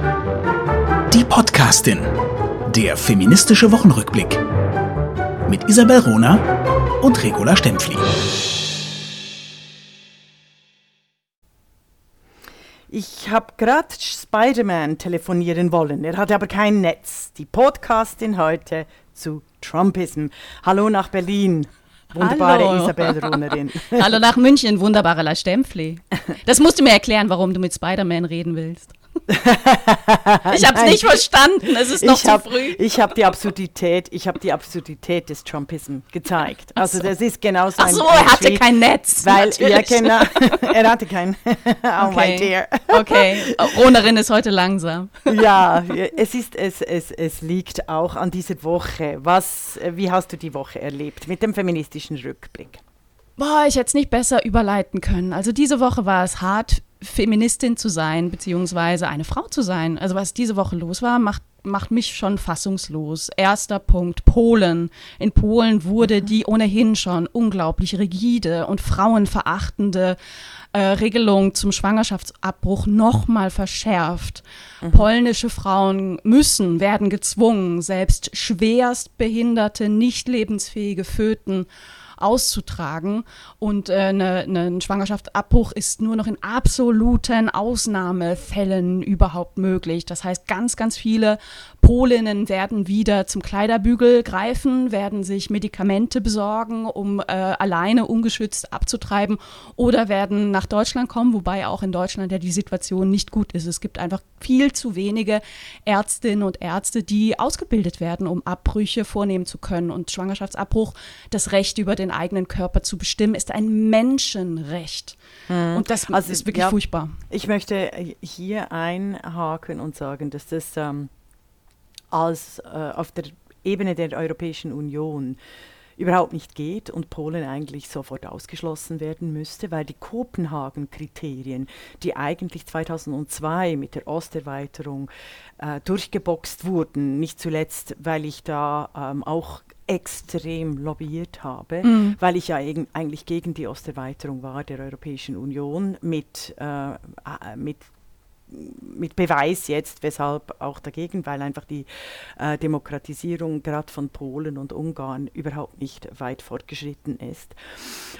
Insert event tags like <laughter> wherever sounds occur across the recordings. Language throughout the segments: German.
Die Podcastin. Der feministische Wochenrückblick. Mit Isabel Rona und Regula Stempfli. Ich habe gerade Spider-Man telefonieren wollen. Er hatte aber kein Netz. Die Podcastin heute zu Trumpism. Hallo nach Berlin. Wunderbare Hallo. Isabel Runerin. <laughs> Hallo nach München, wunderbare La Stempfli. <laughs> Das musst du mir erklären, warum du mit Spider-Man reden willst. <laughs> Ich habe es nicht verstanden, es ist noch ich zu hab, früh. Ich habe die Absurdität, ich habe die Absurdität des Trumpism gezeigt. Also so. das ist genau so Ach so, er hatte kein Netz. Weil, ja genau, <laughs> er hatte kein, oh my Okay. dear. Okay, Ronerin ist heute langsam. <laughs> Ja, es ist, es, es, es liegt auch an dieser Woche. Was, wie hast du die Woche erlebt mit dem feministischen Rückblick? Boah, ich hätte es nicht besser überleiten können. Also diese Woche war es hart, Feministin zu sein, beziehungsweise eine Frau zu sein. Also was diese Woche los war, macht macht mich schon fassungslos. Erster Punkt, Polen. In Polen wurde die ohnehin schon unglaublich rigide und frauenverachtende äh, Regelung zum Schwangerschaftsabbruch nochmal verschärft. Polnische Frauen müssen, werden gezwungen, selbst schwerst behinderte, nicht lebensfähige Föten auszutragen. Und äh, ne, ne, ein Schwangerschaftsabbruch ist nur noch in absoluten Ausnahmefällen überhaupt möglich. Das heißt, ganz, ganz viele Polinnen werden wieder zum Kleiderbügel greifen, werden sich Medikamente besorgen, um äh, alleine ungeschützt abzutreiben oder werden nach Deutschland kommen, wobei auch in Deutschland ja die Situation nicht gut ist. Es gibt einfach viel zu wenige Ärztinnen und Ärzte, die ausgebildet werden, um Abbrüche vornehmen zu können. Und Schwangerschaftsabbruch, das Recht über den eigenen Körper zu bestimmen, ist ein Menschenrecht. Und das Also, ist wirklich ja. furchtbar. Ich möchte hier einhaken und sagen, dass das ähm, als äh, auf der Ebene der Europäischen Union überhaupt nicht geht und Polen eigentlich sofort ausgeschlossen werden müsste, weil die Kopenhagen-Kriterien, die eigentlich 2002 mit der Osterweiterung äh, durchgeboxt wurden, nicht zuletzt, weil ich da ähm, auch extrem lobbyiert habe, weil ich ja eig- eigentlich gegen die Osterweiterung war der Europäischen Union mit, äh, mit mit Beweis jetzt, weshalb auch dagegen, weil einfach die äh, Demokratisierung gerade von Polen und Ungarn überhaupt nicht weit fortgeschritten ist.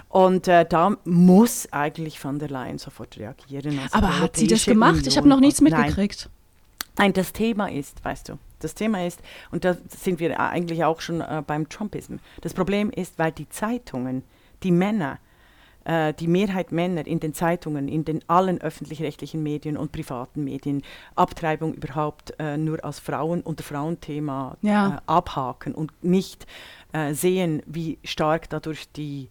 Und äh, da muss eigentlich von der Leyen sofort reagieren. Also Aber hat sie das gemacht? Ich habe Union- noch nichts Nein, mitgekriegt. Nein, das Thema ist, weißt du, das Thema ist, und da sind wir eigentlich auch schon äh, beim Trumpism. Das Problem ist, weil die Zeitungen, die Männer, äh, die Mehrheit Männer in den Zeitungen, in den allen öffentlich-rechtlichen Medien und privaten Medien Abtreibung überhaupt äh, nur als Frauen- und Frauenthema Ja. äh, abhaken und nicht äh, sehen, wie stark dadurch die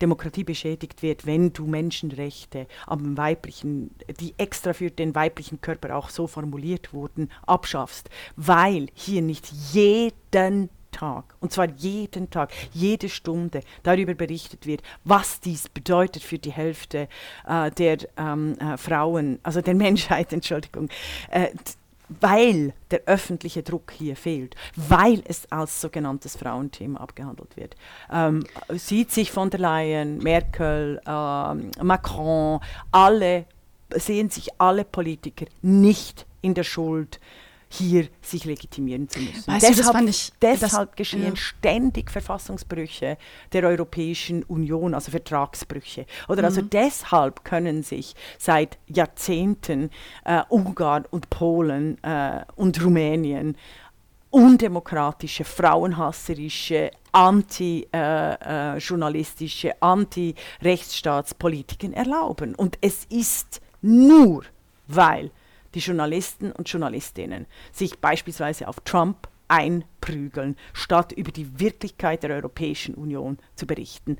Demokratie beschädigt wird, wenn du Menschenrechte am weiblichen, die extra für den weiblichen Körper auch so formuliert wurden, abschaffst, weil hier nicht jeden Tag, und zwar jeden Tag, jede Stunde darüber berichtet wird, was dies bedeutet für die Hälfte äh, der ähm, äh, Frauen, also der <laughs> Menschheit, Entschuldigung, äh, weil der öffentliche Druck hier fehlt, weil es als sogenanntes Frauenthema abgehandelt wird. Ähm, sieht sich von der Leyen, Merkel, ähm, Macron, alle, sehen sich alle Politiker nicht in der Schuld, hier sich legitimieren zu müssen. Weißt du, das deshalb fand ich- das- deshalb geschehen ja. ständig Verfassungsbrüche der Europäischen Union, also Vertragsbrüche. Oder Mhm. also deshalb können sich seit Jahrzehnten äh, Ungarn und Polen äh, und Rumänien undemokratische, frauenhasserische, anti-journalistische, äh, anti-Rechtsstaatspolitiken erlauben. Und es ist nur, weil die Journalisten und Journalistinnen sich beispielsweise auf Trump einprügeln, statt über die Wirklichkeit der Europäischen Union zu berichten.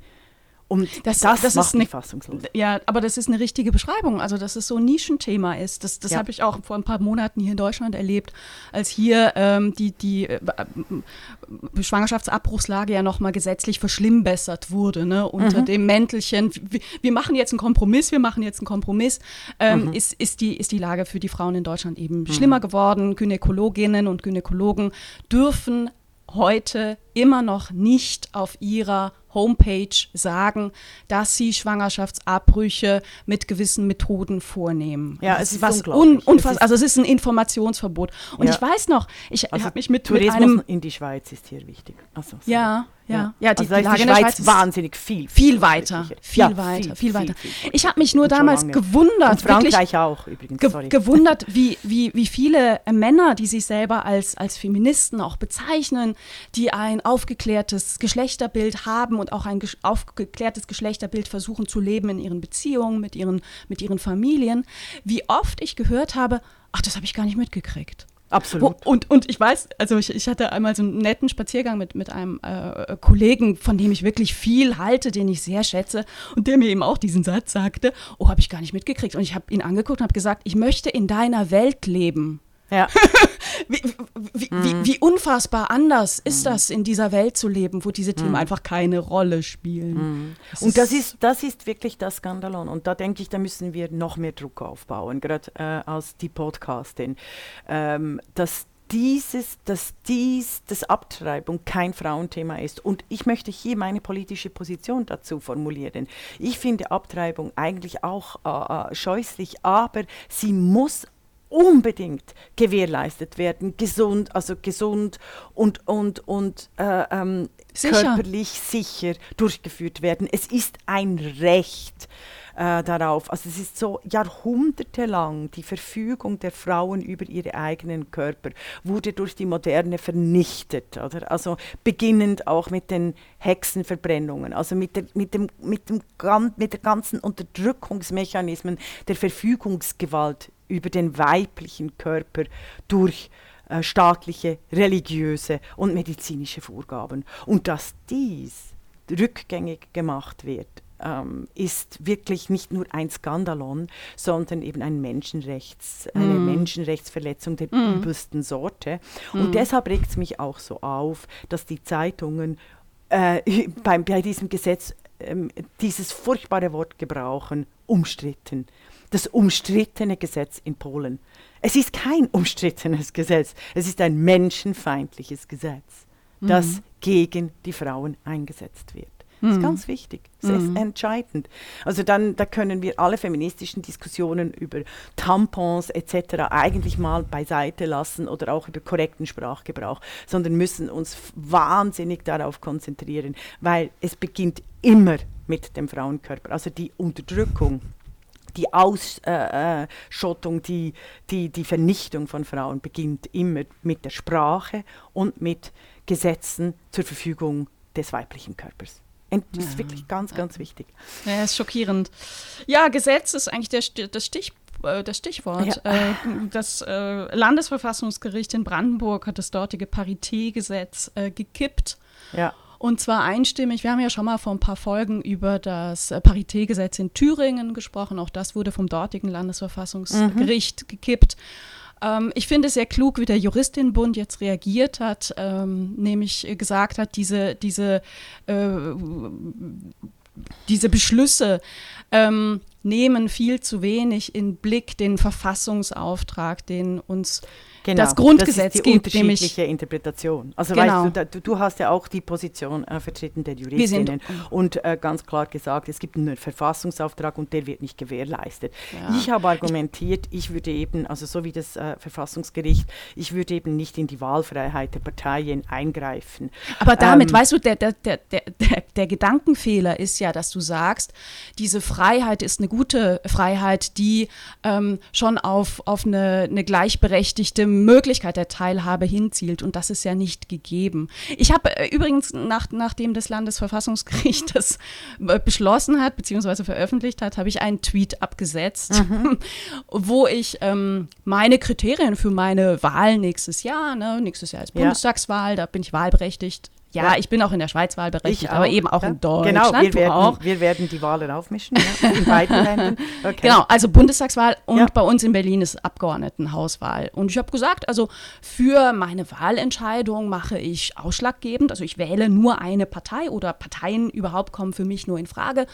Und das, Das- das macht ist mich ne- fassungslos. Ja, aber das ist eine richtige Beschreibung. Also, dass es so ein Nischenthema ist. Das, das Ja. habe ich auch vor ein paar Monaten hier in Deutschland erlebt, als hier ähm, die, die äh, äh, Schwangerschaftsabbruchslage ja nochmal gesetzlich verschlimmbessert wurde, ne? unter Mhm. dem Mäntelchen, wir, wir machen jetzt einen Kompromiss, wir machen jetzt einen Kompromiss, ähm, Mhm. ist, ist, die, ist die Lage für die Frauen in Deutschland eben schlimmer geworden. Gynäkologinnen und Gynäkologen dürfen heute immer noch nicht auf ihrer Homepage sagen, dass sie Schwangerschaftsabbrüche mit gewissen Methoden vornehmen. Ja, es ist was un, unfass, Es ist- also es ist ein Informationsverbot. Und Ja. ich weiß noch, ich Also habe mich mit, mit Tourismus einem in die Schweiz ist hier wichtig. Also, so. ja, ja, ja, die, also die Lage die in der Schweiz Schweiz wahnsinnig viel. viel weiter, viel Ja, weiter, viel, weiter. viel ich habe mich nur damals gewundert, Und wirklich Frankreich auch übrigens, ge sorry. gewundert, wie, wie, wie viele äh, Männer, die sich selber als, als Feministen auch bezeichnen, die ein aufgeklärtes Geschlechterbild haben und auch ein aufgeklärtes Geschlechterbild versuchen zu leben in ihren Beziehungen, mit ihren, mit ihren Familien, wie oft ich gehört habe, ach, das habe ich gar nicht mitgekriegt. Absolut. Und, und ich weiß, also ich, ich hatte einmal so einen netten Spaziergang mit, mit einem äh, Kollegen, von dem ich wirklich viel halte, den ich sehr schätze und der mir eben auch diesen Satz sagte, oh, habe ich gar nicht mitgekriegt. Und ich habe ihn angeguckt und habe gesagt, ich möchte in deiner Welt leben. Ja. <laughs> Wie, wie, Mhm. wie, wie unfassbar anders ist das, in dieser Welt zu leben, wo diese Themen einfach keine Rolle spielen. Mhm. Und das ist, das ist wirklich das Skandalon. Und da denke ich, da müssen wir noch mehr Druck aufbauen, gerade äh, als die Podcastin, ähm, dass dieses, dass dies, das Abtreibung kein Frauenthema ist. Und ich möchte hier meine politische Position dazu formulieren. Ich finde Abtreibung eigentlich auch äh, äh, scheußlich, aber sie muss unbedingt gewährleistet werden, gesund, also gesund und, und, und äh, ähm, Sicher. körperlich sicher durchgeführt werden. Es ist ein Recht äh, darauf. Also es ist so jahrhundertelang die Verfügung der Frauen über ihre eigenen Körper wurde durch die Moderne vernichtet. Oder? Also beginnend auch mit den Hexenverbrennungen, also mit, der, mit, dem, mit, dem, mit der ganzen Unterdrückungsmechanismen der Verfügungsgewalt über den weiblichen Körper durch äh, staatliche, religiöse und medizinische Vorgaben. Und dass dies rückgängig gemacht wird, ähm, ist wirklich nicht nur ein Skandalon, sondern eben ein Menschenrechts, eine Menschenrechtsverletzung der übelsten Sorte. Und deshalb regt es mich auch so auf, dass die Zeitungen äh, <laughs> bei, bei diesem Gesetz ähm, dieses furchtbare Wort gebrauchen, umstritten. Das umstrittene Gesetz in Polen. Es ist kein umstrittenes Gesetz, es ist ein menschenfeindliches Gesetz, das gegen die Frauen eingesetzt wird. Das ist ganz wichtig, das ist entscheidend. Also dann, da können wir alle feministischen Diskussionen über Tampons etc. eigentlich mal beiseite lassen oder auch über korrekten Sprachgebrauch, sondern müssen uns wahnsinnig darauf konzentrieren, weil es beginnt immer mit dem Frauenkörper. Also die Unterdrückung die Ausschottung, äh, Schottung, die, die, die Vernichtung von Frauen beginnt immer mit der Sprache und mit Gesetzen zur Verfügung des weiblichen Körpers. Und das ist wirklich ganz, ganz wichtig. Ja, ist schockierend. Ja, Gesetz ist eigentlich der, das, Stich, äh, das Stichwort. Ja. Äh, das äh, Landesverfassungsgericht in Brandenburg hat das dortige Paritätgesetz gekippt. Ja. Und zwar einstimmig. Wir haben ja schon mal vor ein paar Folgen über das Paritätgesetz in Thüringen gesprochen. Auch das wurde vom dortigen Landesverfassungsgericht gekippt. Ähm, ich finde es sehr klug, wie der Juristinnenbund jetzt reagiert hat, ähm, nämlich äh, gesagt hat, diese, diese, äh, diese Beschlüsse ähm, nehmen viel zu wenig in Blick den Verfassungsauftrag, den uns das Grundgesetz Genau, das ist die gibt, unterschiedliche Interpretation. Also Genau. weißt du, du, hast ja auch die Position äh, vertreten der Juristinnen und äh, ganz klar gesagt, es gibt einen Verfassungsauftrag und der wird nicht gewährleistet. Ja. Ich habe argumentiert, ich würde eben, also so wie das äh, Verfassungsgericht, ich würde eben nicht in die Wahlfreiheit der Parteien eingreifen. Aber damit, Ähm, weißt du, der, der, der, der, der, der Gedankenfehler ist ja, dass du sagst, diese Freiheit ist eine gute Freiheit, die ähm, schon auf, auf eine, eine gleichberechtigte Möglichkeit der Teilhabe hinzielt. Und das ist ja nicht gegeben. Ich habe äh, übrigens, nach, nachdem das Landesverfassungsgericht das äh, beschlossen hat, beziehungsweise veröffentlicht hat, habe ich einen Tweet abgesetzt, <laughs> wo ich ähm, meine Kriterien für meine Wahl nächstes Jahr, ne, nächstes Jahr ist Ja. Bundestagswahl, da bin ich wahlberechtigt. Ja, Ja. ich bin auch in der Schweiz wahlberechtigt, aber eben auch ja. in Deutschland. Genau, wir werden, auch. wir werden die Wahlen aufmischen, ja, in beiden <laughs> Ländern. Okay. Genau, also Bundestagswahl und bei uns in Berlin ist Abgeordnetenhauswahl. Und ich habe gesagt, also für meine Wahlentscheidung mache ich ausschlaggebend, also ich wähle nur eine Partei oder Parteien überhaupt kommen für mich nur in Frage,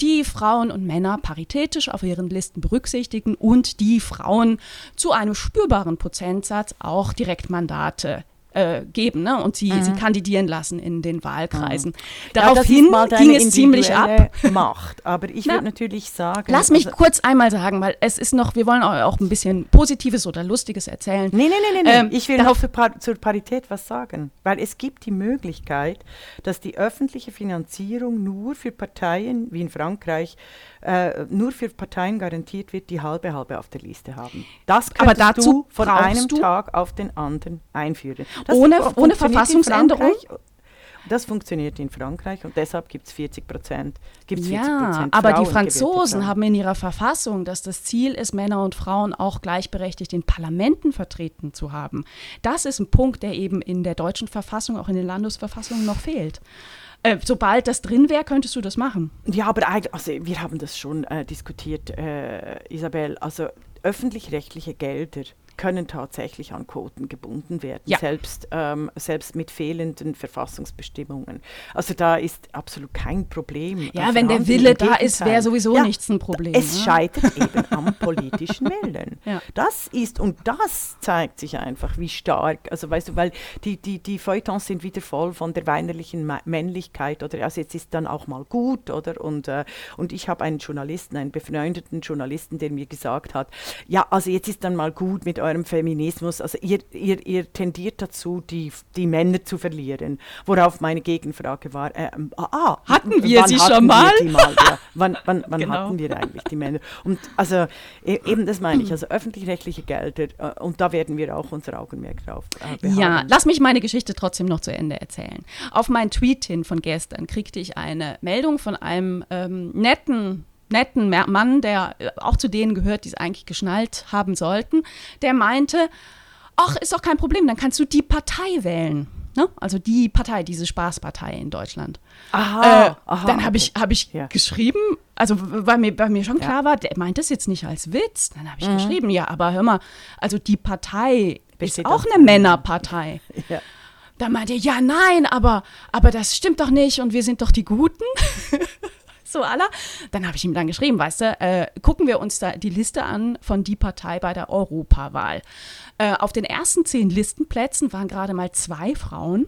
die Frauen und Männer paritätisch auf ihren Listen berücksichtigen und die Frauen zu einem spürbaren Prozentsatz auch Direktmandate äh, geben ne? und sie, sie kandidieren lassen in den Wahlkreisen. Ja, Daraufhin ging es ziemlich ab. Macht. Aber ich <laughs> würde natürlich sagen. Lass mich also, kurz einmal sagen, weil es ist noch, wir wollen auch ein bisschen Positives oder Lustiges erzählen. Nee, nee, nee, nee. Ähm, ich will noch zur Parität was sagen. Weil es gibt die Möglichkeit, dass die öffentliche Finanzierung nur für Parteien wie in Frankreich äh, nur für Parteien garantiert wird, die halbe halbe auf der Liste haben. Das Aber dazu du von einem Tag auf den anderen einführen. Das ohne, ohne Verfassungsänderung? Das funktioniert in Frankreich und deshalb gibt es 40 Prozent. Gibt's ja, 40 Prozent aber die Franzosen haben in ihrer Verfassung, dass das Ziel ist, Männer und Frauen auch gleichberechtigt in Parlamenten vertreten zu haben. Das ist ein Punkt, der eben in der deutschen Verfassung, auch in den Landesverfassungen noch fehlt. Äh, sobald das drin wäre, könntest du das machen. Ja, aber eigentlich, also wir haben das schon äh, diskutiert, äh, Isabel. Also öffentlich-rechtliche Gelder können tatsächlich an Quoten gebunden werden, ja. selbst, ähm, selbst mit fehlenden Verfassungsbestimmungen. Also da ist absolut kein Problem. Ja, wenn der Wille da ist, wäre sowieso ja, nichts ein Problem. Es ne? scheitert <laughs> eben am politischen Willen. Ja. Das ist, und das zeigt sich einfach, wie stark, also weißt du, weil die, die, die Feuilletons sind wieder voll von der weinerlichen Männlichkeit oder also jetzt ist dann auch mal gut, oder? Und, äh, und ich habe einen Journalisten, einen befreundeten Journalisten, der mir gesagt hat, ja, also jetzt ist dann mal gut mit eurem eurem Feminismus, also ihr, ihr, ihr tendiert dazu, die, die Männer zu verlieren. Worauf meine Gegenfrage war, äh, ah, ah, hatten wir sie schon mal? mal ja. Wann, wann, wann genau. hatten wir eigentlich die Männer? Und also e, eben das meine ich, also öffentlich-rechtliche Gelder, äh, und da werden wir auch unser Augenmerk drauf äh, Ja, lass mich meine Geschichte trotzdem noch zu Ende erzählen. Auf mein Tweet hin von gestern kriegte ich eine Meldung von einem ähm, netten netten Mann, der äh, auch zu denen gehört, die es eigentlich geschnallt haben sollten, der meinte, ach, ist doch kein Problem, dann kannst du die Partei wählen. Ne? Also die Partei, diese Spaßpartei in Deutschland. Aha, äh, aha dann habe ich, hab ich ja. geschrieben, also weil mir, weil mir schon ja. klar war, der meint das jetzt nicht als Witz. Dann habe ich mhm. geschrieben, ja, aber hör mal, also die Partei Bist ist auch eine Männerpartei. <laughs> Ja. Da meinte er, ja, nein, aber, aber das stimmt doch nicht und wir sind doch die Guten. <laughs> so aller. Dann habe ich ihm dann geschrieben, weißt du, äh, gucken wir uns da die Liste an von die Partei bei der Europawahl. Äh, auf den ersten zehn Listenplätzen waren gerade mal zwei Frauen.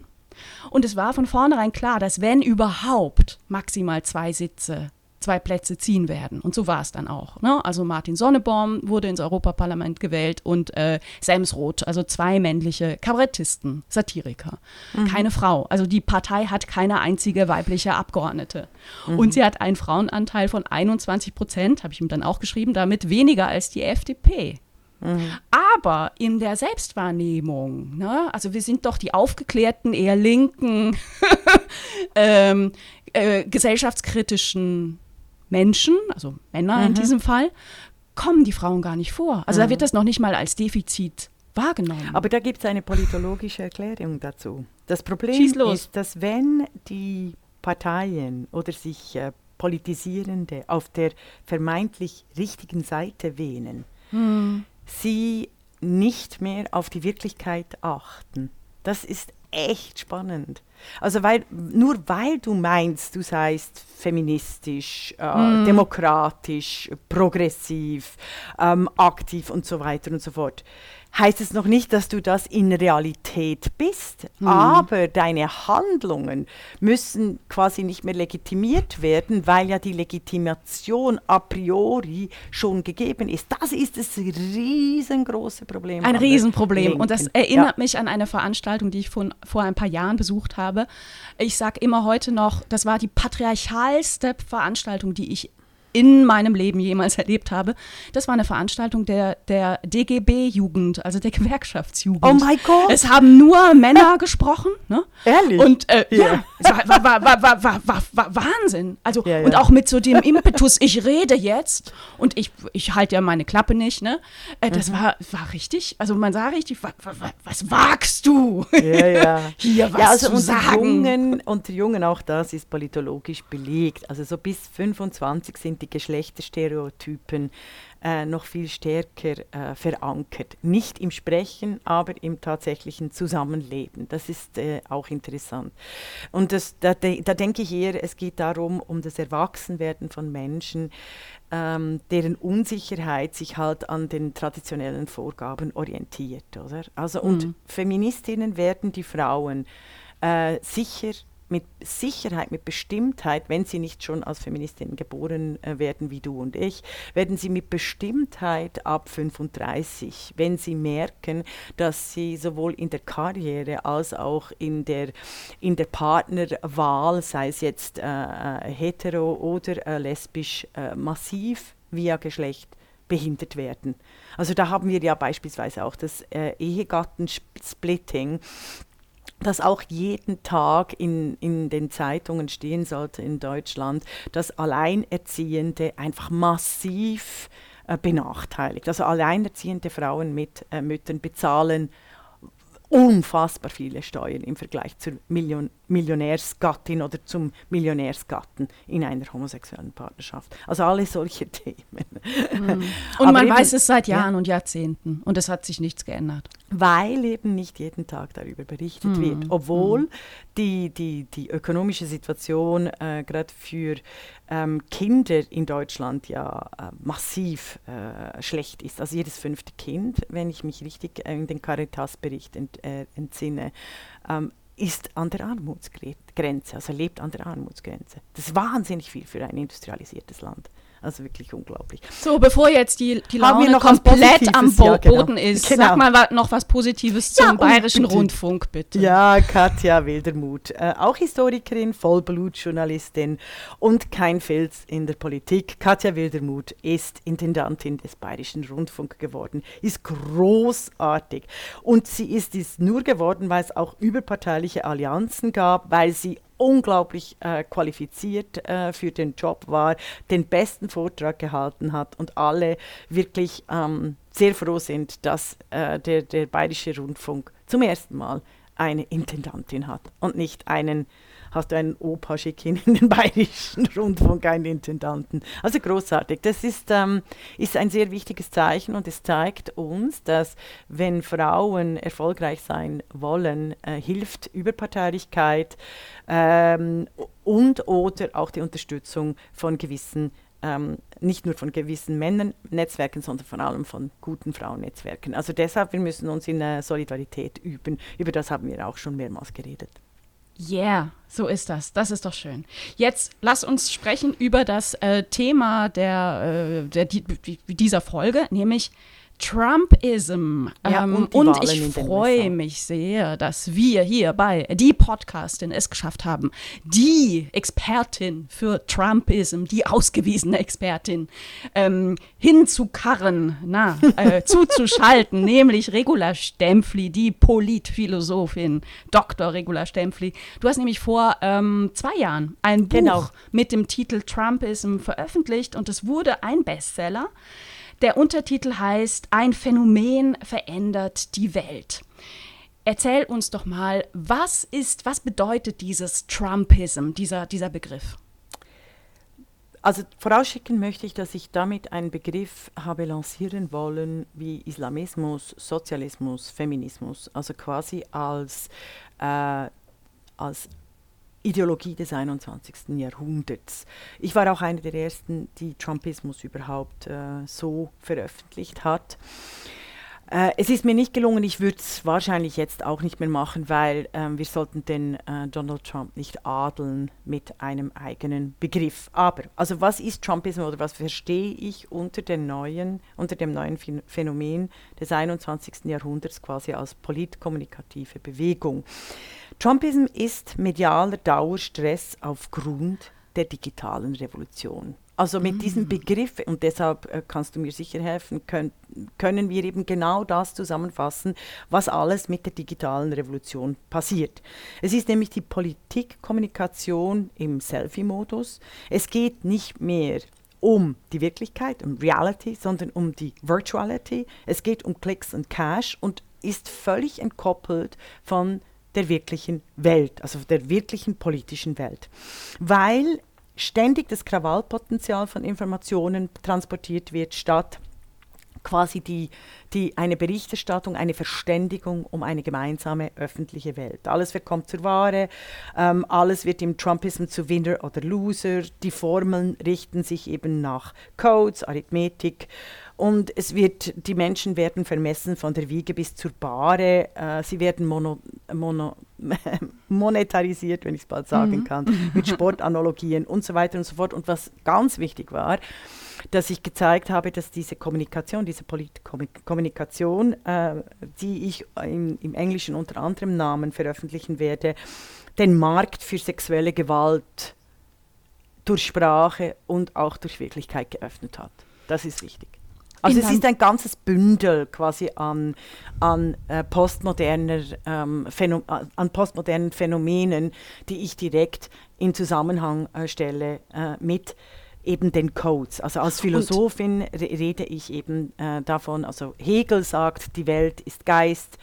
Und es war von vornherein klar, dass wenn überhaupt maximal zwei Sitze zwei Plätze ziehen werden. Und so war es dann auch. Ne? Also Martin Sonneborn wurde ins Europaparlament gewählt und äh, Semsroth, also zwei männliche Kabarettisten, Satiriker. Mhm. Keine Frau. Also die Partei hat keine einzige weibliche Abgeordnete. Mhm. Und sie hat einen Frauenanteil von 21 Prozent, habe ich ihm dann auch geschrieben, damit weniger als die FDP. Mhm. Aber in der Selbstwahrnehmung, ne, also wir sind doch die aufgeklärten, eher linken, <laughs> ähm, äh, gesellschaftskritischen Menschen, also Männer mhm. in diesem Fall, kommen die Frauen gar nicht vor. Also mhm. da wird das noch nicht mal als Defizit wahrgenommen. Aber da gibt es eine politologische Erklärung dazu. Das Problem ist, dass wenn die Parteien oder sich äh, Politisierende auf der vermeintlich richtigen Seite wähnen, mhm. sie nicht mehr auf die Wirklichkeit achten. Das ist echt spannend. Also weil, nur weil du meinst, du seist feministisch, äh, mm. demokratisch, progressiv, ähm, aktiv und so weiter und so fort, heißt es noch nicht, dass du das in Realität bist, mhm. aber deine Handlungen müssen quasi nicht mehr legitimiert werden, weil ja die Legitimation a priori schon gegeben ist. Das ist das riesengroße Problem. Ein Riesenproblem. Und das erinnert ja. mich an eine Veranstaltung, die ich von, vor ein paar Jahren besucht habe. Ich sage immer heute noch, das war die patriarchalste Veranstaltung, die ich in meinem Leben jemals <laughs> erlebt habe. Das war eine Veranstaltung der, der DGB-Jugend, also der Gewerkschaftsjugend. Oh mein Gott! Es haben nur Männer gesprochen. Ne? Ehrlich? Und äh, ja, ja es war, war, war, war, war, war, war Wahnsinn. Also, ja, ja. Und auch mit so dem Impetus, ich rede jetzt und ich, ich halte ja meine Klappe nicht. Ne? Äh, das mhm. war, war richtig, also man sah richtig, wa, wa, was wagst du? Ja, ja. <laughs> Hier was ja, also zu sagen. Jungen, unter Jungen auch das ist politologisch belegt. Also so bis 25 sind die Geschlechterstereotypen äh, noch viel stärker äh, verankert. Nicht im Sprechen, aber im tatsächlichen Zusammenleben. Das ist äh, auch interessant. Und das, da, da denke ich eher, es geht darum, um das Erwachsenwerden von Menschen, ähm, deren Unsicherheit sich halt an den traditionellen Vorgaben orientiert. Oder? Also, und mhm. Feministinnen werden die Frauen äh, sicher mit Sicherheit, mit Bestimmtheit, wenn sie nicht schon als Feministinnen geboren äh, werden wie du und ich, werden sie mit Bestimmtheit ab 35, wenn sie merken, dass sie sowohl in der Karriere als auch in der, in der Partnerwahl, sei es jetzt äh, äh hetero oder äh, lesbisch, äh, massiv via Geschlecht behindert werden. Also da haben wir ja beispielsweise auch das äh, Ehegattensplitting, dass auch jeden Tag in, in den Zeitungen stehen sollte in Deutschland, dass Alleinerziehende einfach massiv äh, benachteiligt. Also alleinerziehende Frauen mit äh, Müttern bezahlen unfassbar viele Steuern im Vergleich zur Million Millionärsgattin oder zum Millionärsgatten in einer homosexuellen Partnerschaft. Also alle solche <laughs> Themen. Mhm. Und man eben, weiß es seit Jahren ja. und Jahrzehnten und es hat sich nichts geändert. Weil eben nicht jeden Tag darüber berichtet mhm. wird, obwohl mhm. die, die, die ökonomische Situation äh, gerade für ähm, Kinder in Deutschland ja äh, massiv äh, schlecht ist. Also jedes fünfte Kind, wenn ich mich richtig äh, in den Caritas-Bericht ent, äh, entsinne, ähm, ist an der Armutsgrenze, also lebt an der Armutsgrenze. Das ist wahnsinnig viel für ein industrialisiertes Land. Also wirklich unglaublich. So, bevor jetzt die, die Laune komplett am Bo ja, genau. Boden ist, genau. sag mal noch was Positives zum ja, Bayerischen Rundfunk, bitte. Ja, Katja Wildermuth, äh, auch Historikerin, Vollblutjournalistin und kein Fels in der Politik. Katja Wildermuth ist Intendantin des Bayerischen Rundfunk geworden, ist großartig. Und sie ist es nur geworden, weil es auch überparteiliche Allianzen gab, weil sie unglaublich äh, qualifiziert äh, für den Job war, den besten Vortrag gehalten hat und alle wirklich ähm, sehr froh sind, dass äh, der, der Bayerische Rundfunk zum ersten Mal eine Intendantin hat und nicht einen hast du einen Opa schicken in den Bayerischen Rundfunk, einen Intendanten. Also großartig. Das ist, ähm, ist ein sehr wichtiges Zeichen und es zeigt uns, dass wenn Frauen erfolgreich sein wollen, äh, hilft Überparteilichkeit ähm, und oder auch die Unterstützung von gewissen ähm, nicht nur von gewissen Männernetzwerken, sondern vor allem von guten Frauennetzwerken. Also deshalb, wir müssen uns in äh, Solidarität üben. Über das haben wir auch schon mehrmals geredet. Yeah, so ist das. Das ist doch schön. Jetzt lass uns sprechen über das äh, Thema der, äh, der, die, dieser Folge, nämlich Trumpism. Ja, ähm, und, und ich freue mich sehr, dass wir hier bei Die Podcastin es geschafft haben, die Expertin für Trumpism, die ausgewiesene Expertin, ähm, hinzukarren, na, äh, <laughs> zuzuschalten, nämlich Regula Stempfli, die Politphilosophin, Dr. Regula Stempfli. Du hast nämlich vor ähm, zwei Jahren ein Buch genau. mit dem Titel Trumpism veröffentlicht und es wurde ein Bestseller. Der Untertitel heißt Ein Phänomen verändert die Welt. Erzähl uns doch mal, was ist, was bedeutet dieses Trumpism, dieser, dieser Begriff? Also vorausschicken möchte ich, dass ich damit einen Begriff habe lancieren wollen wie Islamismus, Sozialismus, Feminismus, also quasi als, äh, als Ideologie des 21. Jahrhunderts. Ich war auch eine der ersten, die Trumpismus überhaupt äh, so veröffentlicht hat. Äh, es ist mir nicht gelungen, ich würde es wahrscheinlich jetzt auch nicht mehr machen, weil äh, wir sollten den äh, Donald Trump nicht adeln mit einem eigenen Begriff. Aber, also was ist Trumpismus oder was verstehe ich unter, den neuen, unter dem neuen Phänomen des 21. Jahrhunderts quasi als politkommunikative Bewegung? Trumpism ist medialer Dauerstress aufgrund der digitalen Revolution. Also mit mm. diesem Begriff, und deshalb äh, kannst du mir sicher helfen, können, können wir eben genau das zusammenfassen, was alles mit der digitalen Revolution passiert. Es ist nämlich die Politikkommunikation im Selfie-Modus. Es geht nicht mehr um die Wirklichkeit, um Reality, sondern um die Virtuality. Es geht um Klicks und Cash und ist völlig entkoppelt von der wirklichen Welt, also der wirklichen politischen Welt. Weil ständig das Krawallpotenzial von Informationen transportiert wird, statt quasi die, die, eine Berichterstattung, eine Verständigung um eine gemeinsame öffentliche Welt. Alles wird kommt zur Ware, ähm, alles wird im Trumpism zu Winner oder Loser, die Formeln richten sich eben nach Codes, Arithmetik und es wird, die Menschen werden vermessen von der Wiege bis zur Bahre, äh, sie werden mono, mono, <laughs> monetarisiert, wenn ich es bald sagen mhm. kann, mit Sportanalogien und so weiter und so fort. Und was ganz wichtig war, dass ich gezeigt habe, dass diese Kommunikation, diese Politkommunikation, äh, die ich im, im Englischen unter anderem Namen veröffentlichen werde, den Markt für sexuelle Gewalt durch Sprache und auch durch Wirklichkeit geöffnet hat. Das ist wichtig. Also es ist ein ganzes Bündel quasi an, an, äh, postmoderner, ähm, an postmodernen Phänomenen, die ich direkt in Zusammenhang äh, stelle äh, mit eben den Codes. Also als Philosophin re rede ich eben äh, davon, also Hegel sagt, die Welt ist Geist,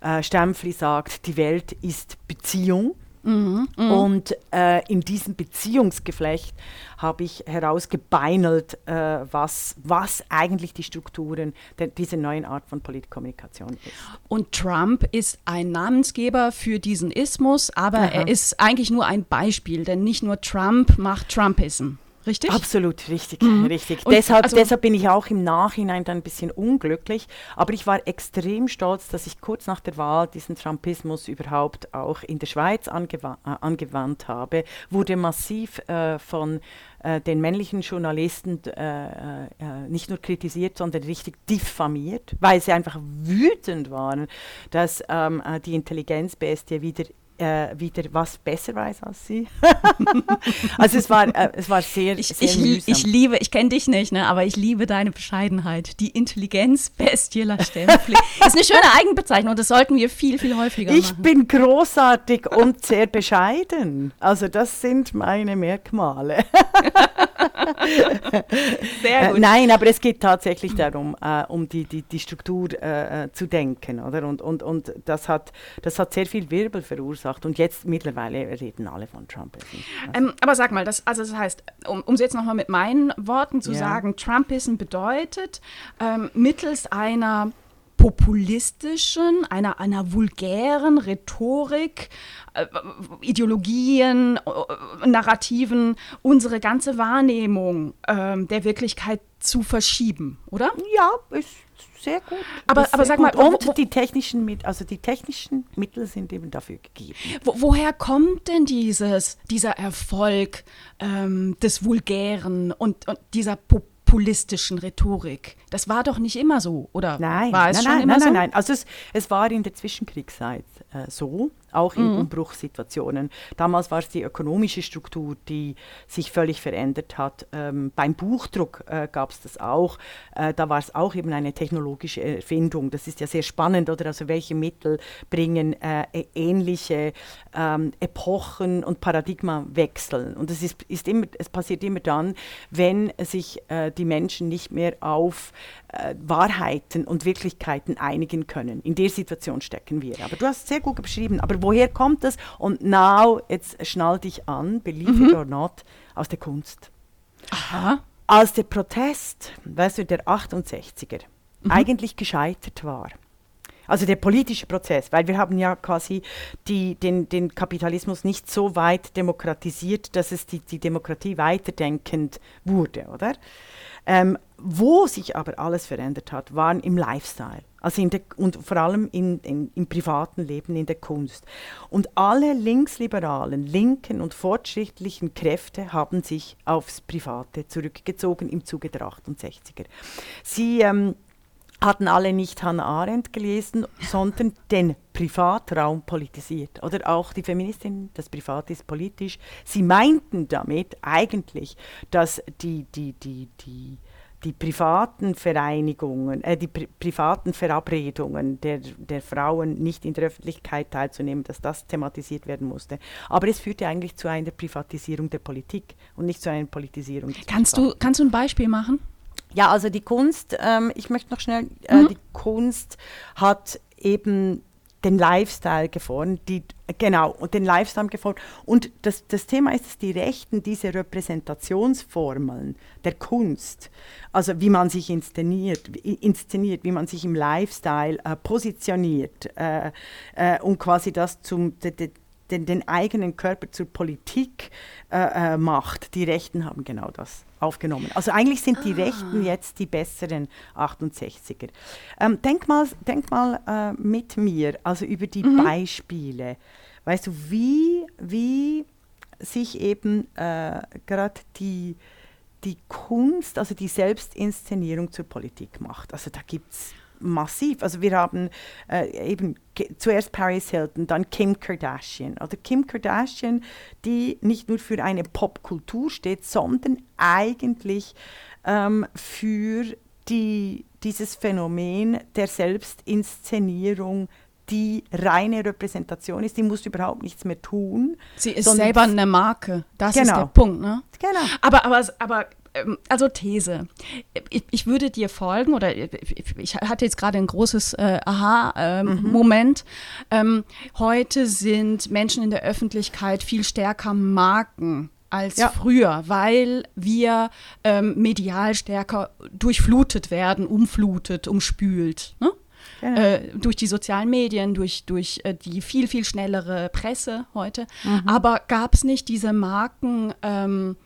äh, Stempfli sagt, die Welt ist Beziehung. Mhm, mh. Und äh, in diesem Beziehungsgeflecht habe ich herausgebeinelt, äh, was, was eigentlich die Strukturen dieser neuen Art von Politkommunikation ist. Und Trump ist ein Namensgeber für diesen Ismus, aber Aha. er ist eigentlich nur ein Beispiel, denn nicht nur Trump macht Trumpism. Richtig? Absolut, richtig, mhm. richtig. deshalb, also deshalb bin ich auch im Nachhinein dann ein bisschen unglücklich. Aber ich war extrem stolz, dass ich kurz nach der Wahl diesen Trumpismus überhaupt auch in der Schweiz angewa äh, angewandt habe. Wurde massiv äh, von äh, den männlichen Journalisten äh, äh, nicht nur kritisiert, sondern richtig diffamiert, weil sie einfach wütend waren, dass ähm, äh, die Intelligenzbestie wieder äh, wieder was besser weiß als sie. <laughs> also es war, äh, es war sehr, ich, sehr ich, mühsam. ich liebe, ich kenne dich nicht, ne, aber ich liebe deine Bescheidenheit. Die Intelligenz bestieller Stempfli. <laughs> ist eine schöne Eigenbezeichnung und das sollten wir viel, viel häufiger ich machen. Ich bin großartig und sehr bescheiden. Also das sind meine Merkmale. <laughs> Sehr äh, gut. Äh, nein, aber es geht tatsächlich darum, äh, um die, die, die Struktur äh, zu denken. Oder? Und, und, und das, hat, das hat sehr viel Wirbel verursacht. Und jetzt mittlerweile reden alle von Trump. Also. Ähm, aber sag mal, das, also das heißt, um es jetzt nochmal mit meinen Worten zu ja. sagen, Trumpism bedeutet, ähm, mittels einer populistischen, einer, einer vulgären Rhetorik, äh, Ideologien, äh, Narrativen, unsere ganze Wahrnehmung äh, der Wirklichkeit zu verschieben, oder? Ja, ist sehr gut. Aber, aber sag mal, und wo, die technischen also die technischen Mittel sind eben dafür gegeben. Wo, woher kommt denn dieses, dieser Erfolg ähm, des Vulgären und, und dieser Pop populistischen Rhetorik. Das war doch nicht immer so, oder? Nein, war es nein, schon nein, immer nein, so? nein, nein. Also es, es war in der Zwischenkriegszeit äh, so, auch in mhm. Umbruchssituationen. Damals war es die ökonomische Struktur, die sich völlig verändert hat. Ähm, beim Buchdruck äh, gab es das auch. Äh, da war es auch eben eine technologische Erfindung. Das ist ja sehr spannend, oder? Also welche Mittel bringen äh, ähnliche ähm, Epochen und Paradigmawechsel? Und es, ist, ist immer, es passiert immer dann, wenn sich äh, die Menschen nicht mehr auf äh, Wahrheiten und Wirklichkeiten einigen können. In der Situation stecken wir. Aber du hast es sehr gut beschrieben. Aber woher kommt das? Und now, jetzt schnall dich an, believe mhm. it or not, aus der Kunst. Aha. Als der Protest, weißt du, der 68er, mhm. eigentlich gescheitert war, also der politische Prozess, weil wir haben ja quasi die, den, den Kapitalismus nicht so weit demokratisiert, dass es die, die Demokratie weiterdenkend wurde, oder? Ähm, wo sich aber alles verändert hat, waren im Lifestyle. Also in der, und vor allem in, in, im privaten Leben, in der Kunst. Und alle linksliberalen, linken und fortschrittlichen Kräfte haben sich aufs Private zurückgezogen im Zuge der 68er. Sie ähm, hatten alle nicht Hannah Arendt gelesen, sondern den Privatraum politisiert. Oder auch die Feministin, das Privat ist politisch. Sie meinten damit eigentlich, dass die, die, die, die die privaten Vereinigungen, äh, die pri privaten Verabredungen der, der Frauen nicht in der Öffentlichkeit teilzunehmen, dass das thematisiert werden musste. Aber es führte eigentlich zu einer Privatisierung der Politik und nicht zu einer Politisierung. Kannst du, kannst du ein Beispiel machen? Ja, also die Kunst, ähm, ich möchte noch schnell, äh, mhm. die Kunst hat eben den Lifestyle geformt, die, genau, den Lifestyle geformt. Und das, das Thema ist, dass die Rechten diese Repräsentationsformeln der Kunst, also wie man sich inszeniert, inszeniert wie man sich im Lifestyle äh, positioniert äh, äh, und quasi das zum, de, de, den, den, eigenen Körper zur Politik äh, äh, macht. Die Rechten haben genau das aufgenommen. Also eigentlich sind die ah. Rechten jetzt die besseren 68er. Ähm, denk mal, denk mal äh, mit mir, also über die mhm. Beispiele. Weißt du, wie, wie sich eben äh, gerade die, die Kunst, also die Selbstinszenierung zur Politik macht. Also da gibt es massiv. Also wir haben äh, eben zuerst Paris Hilton, dann Kim Kardashian. Oder Kim Kardashian, die nicht nur für eine Popkultur steht, sondern eigentlich ähm, für die, dieses Phänomen der Selbstinszenierung die reine Repräsentation ist, die muss überhaupt nichts mehr tun. Sie ist selber eine Marke. Das genau. ist der Punkt, ne? Genau. Aber, aber, aber also These. Ich, ich, würde dir folgen oder ich hatte jetzt gerade ein großes äh, Aha-Moment. Ähm, mhm. ähm, heute sind Menschen in der Öffentlichkeit viel stärker Marken als ja. früher, weil wir ähm, medial stärker durchflutet werden, umflutet, umspült. Ne? Ja. Äh, durch die sozialen Medien, durch, durch äh, die viel, viel schnellere Presse heute. Mhm. Aber gab es nicht diese Marken, ähm,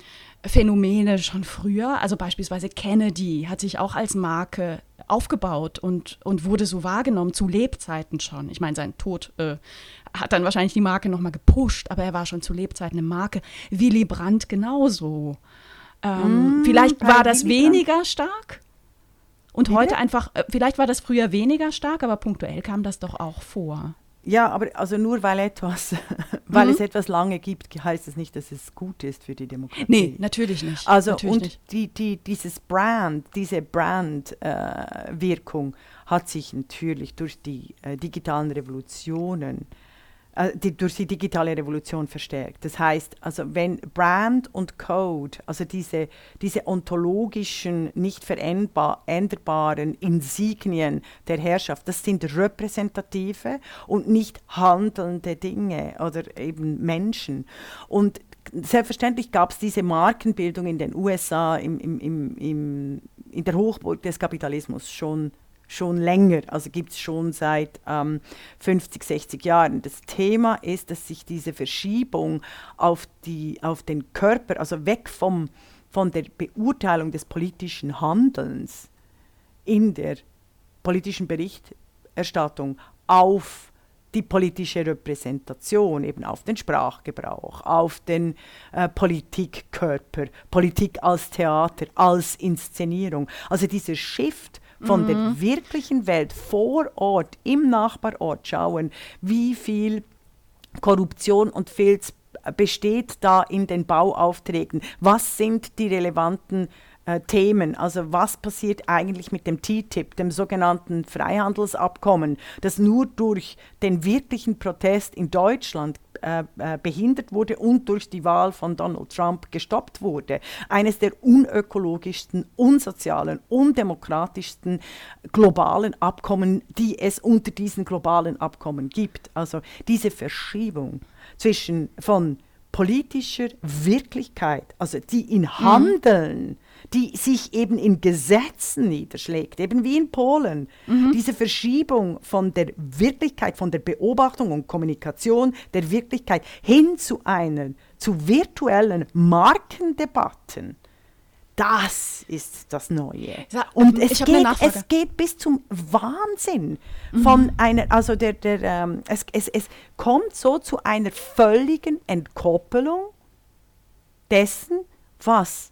Phänomene schon früher. Also beispielsweise Kennedy hat sich auch als Marke aufgebaut und, und wurde so wahrgenommen zu Lebzeiten schon. Ich meine, sein Tod äh, hat dann wahrscheinlich die Marke nochmal gepusht, aber er war schon zu Lebzeiten eine Marke. Willy Brandt genauso. Ähm, mm, vielleicht war das Willy weniger Brandt. stark. Und Wie heute einfach, äh, vielleicht war das früher weniger stark, aber punktuell kam das doch auch vor. Ja, aber also nur weil etwas, <laughs> weil mhm. es etwas lange gibt, heißt es nicht, dass es gut ist für die Demokratie. Nee, natürlich nicht. Also natürlich und nicht. Die, die, dieses Brand, diese Brand-Wirkung äh, hat sich natürlich durch die äh, digitalen Revolutionen die, durch die digitale Revolution verstärkt. Das heißt, also wenn Brand und Code, also diese, diese ontologischen, nicht veränderbaren Insignien der Herrschaft, das sind repräsentative und nicht handelnde Dinge oder eben Menschen. Und selbstverständlich gab es diese Markenbildung in den USA im, im, im, in der Hochburg des Kapitalismus schon schon länger, also gibt es schon seit ähm, 50, 60 Jahren. Das Thema ist, dass sich diese Verschiebung auf, die, auf den Körper, also weg vom, von der Beurteilung des politischen Handelns in der politischen Berichterstattung auf die politische Repräsentation, eben auf den Sprachgebrauch, auf den äh, Politikkörper, Politik als Theater, als Inszenierung. Also dieser Shift von mhm. der wirklichen Welt vor Ort, im Nachbarort schauen, wie viel Korruption und Filz besteht da in den Bauaufträgen, was sind die relevanten äh, Themen. Also was passiert eigentlich mit dem TTIP, dem sogenannten Freihandelsabkommen, das nur durch den wirklichen Protest in Deutschland äh, äh, behindert wurde und durch die Wahl von Donald Trump gestoppt wurde. Eines der unökologischsten, unsozialen, undemokratischsten globalen Abkommen, die es unter diesen globalen Abkommen gibt. Also diese Verschiebung zwischen von politischer Wirklichkeit, also die in mhm. Handeln die sich eben in Gesetzen niederschlägt, eben wie in Polen. Mhm. Diese Verschiebung von der Wirklichkeit, von der Beobachtung und Kommunikation der Wirklichkeit hin zu einer, zu virtuellen Markendebatten. Das ist das Neue. Und es geht, es geht bis zum Wahnsinn von mhm. einer, also der, der, ähm, es, es, es kommt so zu einer völligen Entkoppelung dessen, was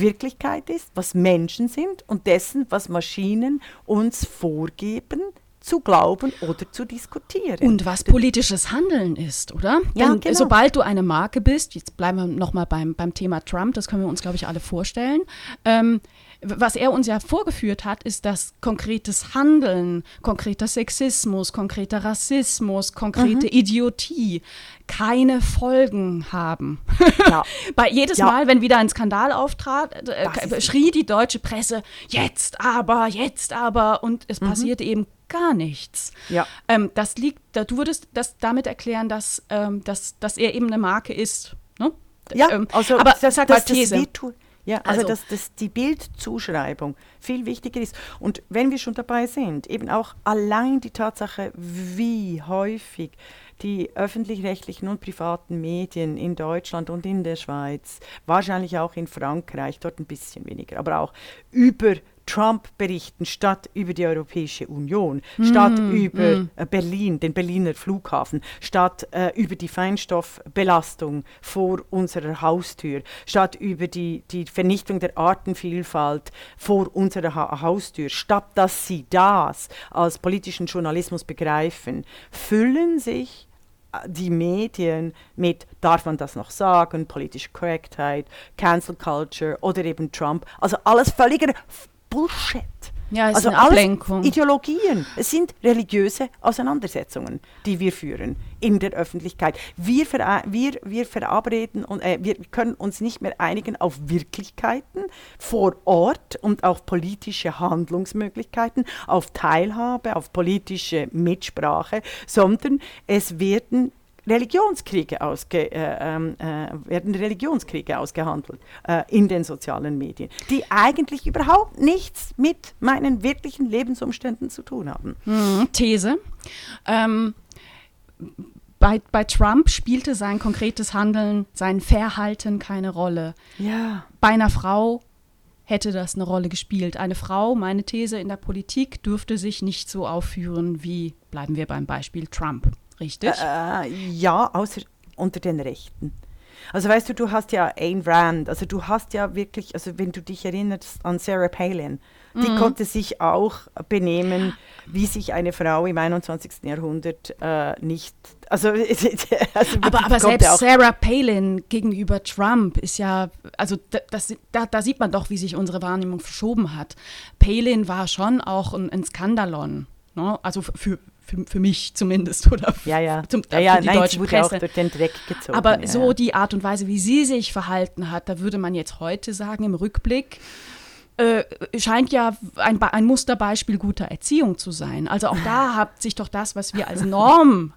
Wirklichkeit ist, was Menschen sind und dessen, was Maschinen uns vorgeben zu glauben oder zu diskutieren. Und was politisches Handeln ist, oder? Ja, Denn genau. sobald du eine Marke bist, jetzt bleiben wir nochmal beim, beim Thema Trump, das können wir uns, glaube ich, alle vorstellen, ähm, was er uns ja vorgeführt hat, ist, dass konkretes Handeln, konkreter Sexismus, konkreter Rassismus, konkrete mhm. Idiotie keine Folgen haben. Ja. <laughs> Bei jedes ja. Mal, wenn wieder ein Skandal auftrat, äh, schrie die deutsche Presse, jetzt aber, jetzt aber, und es mhm. passierte eben gar nichts. Ja. Ähm, das liegt, da, du würdest das damit erklären, dass, ähm, dass, dass er eben eine Marke ist. Ne? Ja, Ähm, also aber das, das, das These. Virtu- ja, also, Also- dass, dass die Bildzuschreibung viel wichtiger ist. Und wenn wir schon dabei sind, eben auch allein die Tatsache, wie häufig die öffentlich-rechtlichen und privaten Medien in Deutschland und in der Schweiz, wahrscheinlich auch in Frankreich, dort ein bisschen weniger, aber auch über Trump berichten statt über die Europäische Union, statt über äh, Berlin, den Berliner Flughafen, statt äh, über die Feinstoffbelastung vor unserer Haustür, statt über die, die Vernichtung der Artenvielfalt vor unserer ha Haustür, statt dass sie das als politischen Journalismus begreifen, füllen sich äh, die Medien mit, darf man das noch sagen, politische Korrektheit, Cancel Culture oder eben Trump. Also alles völliger Bullshit. Ja, es also alles Ablenkung. Ideologien. Es sind religiöse Auseinandersetzungen, die wir führen in der Öffentlichkeit. Wir, vera wir, wir verabreden und äh, wir können uns nicht mehr einigen auf Wirklichkeiten vor Ort und auf politische Handlungsmöglichkeiten, auf Teilhabe, auf politische Mitsprache, sondern es werden Religionskriege, ausge, äh, ähm, äh, werden Religionskriege ausgehandelt äh, in den sozialen Medien, die eigentlich überhaupt nichts mit meinen wirklichen Lebensumständen zu tun haben. Mhm, These. Ähm, bei, bei Trump spielte sein konkretes Handeln, sein Verhalten keine Rolle. Ja. Bei einer Frau hätte das eine Rolle gespielt. Eine Frau, meine These in der Politik, dürfte sich nicht so aufführen wie, bleiben wir beim Beispiel Trump. Richtig? Äh, ja, außer unter den Rechten. Also weißt du, du hast ja Ayn Rand, also du hast ja wirklich, also wenn du dich erinnerst an Sarah Palin, die Mhm. konnte sich auch benehmen, wie sich eine Frau im 21. Jahrhundert äh, nicht, also, <laughs> also aber, aber selbst auch, Sarah Palin gegenüber Trump ist ja, also da, das, da, da sieht man doch, wie sich unsere Wahrnehmung verschoben hat. Palin war schon auch ein, ein Skandalon. Ne? Also für, für, für mich zumindest oder ja, ja, zum, ja, ja für die nein, deutsche Presse. auch durch den Dreck gezogen. Aber ja, so die Art und Weise, wie sie sich verhalten hat, da würde man jetzt heute sagen, im Rückblick, äh, scheint ja ein, ein Musterbeispiel guter Erziehung zu sein. Also auch da <laughs> hat sich doch das, was wir als Norm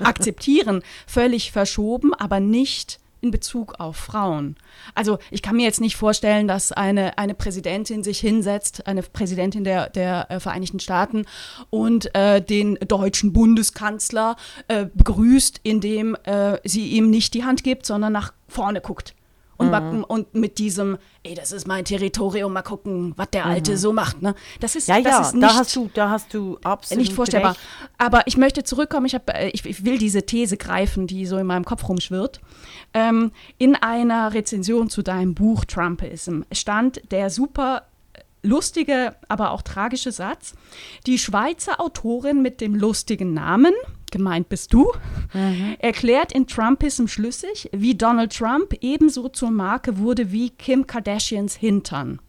akzeptieren, völlig verschoben, aber nicht in Bezug auf Frauen. Also ich kann mir jetzt nicht vorstellen, dass eine, eine Präsidentin sich hinsetzt, eine Präsidentin der, der äh, Vereinigten Staaten und äh, den deutschen Bundeskanzler äh, begrüßt, indem äh, sie ihm nicht die Hand gibt, sondern nach vorne guckt. Und, backen- und mit diesem, ey, das ist mein Territorium, mal gucken, was der Alte so macht. Ne? Das ist, ja, das ja, ist nicht, da hast du, da hast du absolut nicht vorstellbar. recht. Aber ich möchte zurückkommen, ich, hab, äh, ich, ich will diese These greifen, die so in meinem Kopf rumschwirrt. Ähm, in einer Rezension zu deinem Buch Trumpism stand der super lustige, aber auch tragische Satz. Die Schweizer Autorin mit dem lustigen Namen, gemeint bist du, erklärt in Trumpism schlüssig, wie Donald Trump ebenso zur Marke wurde wie Kim Kardashians Hintern.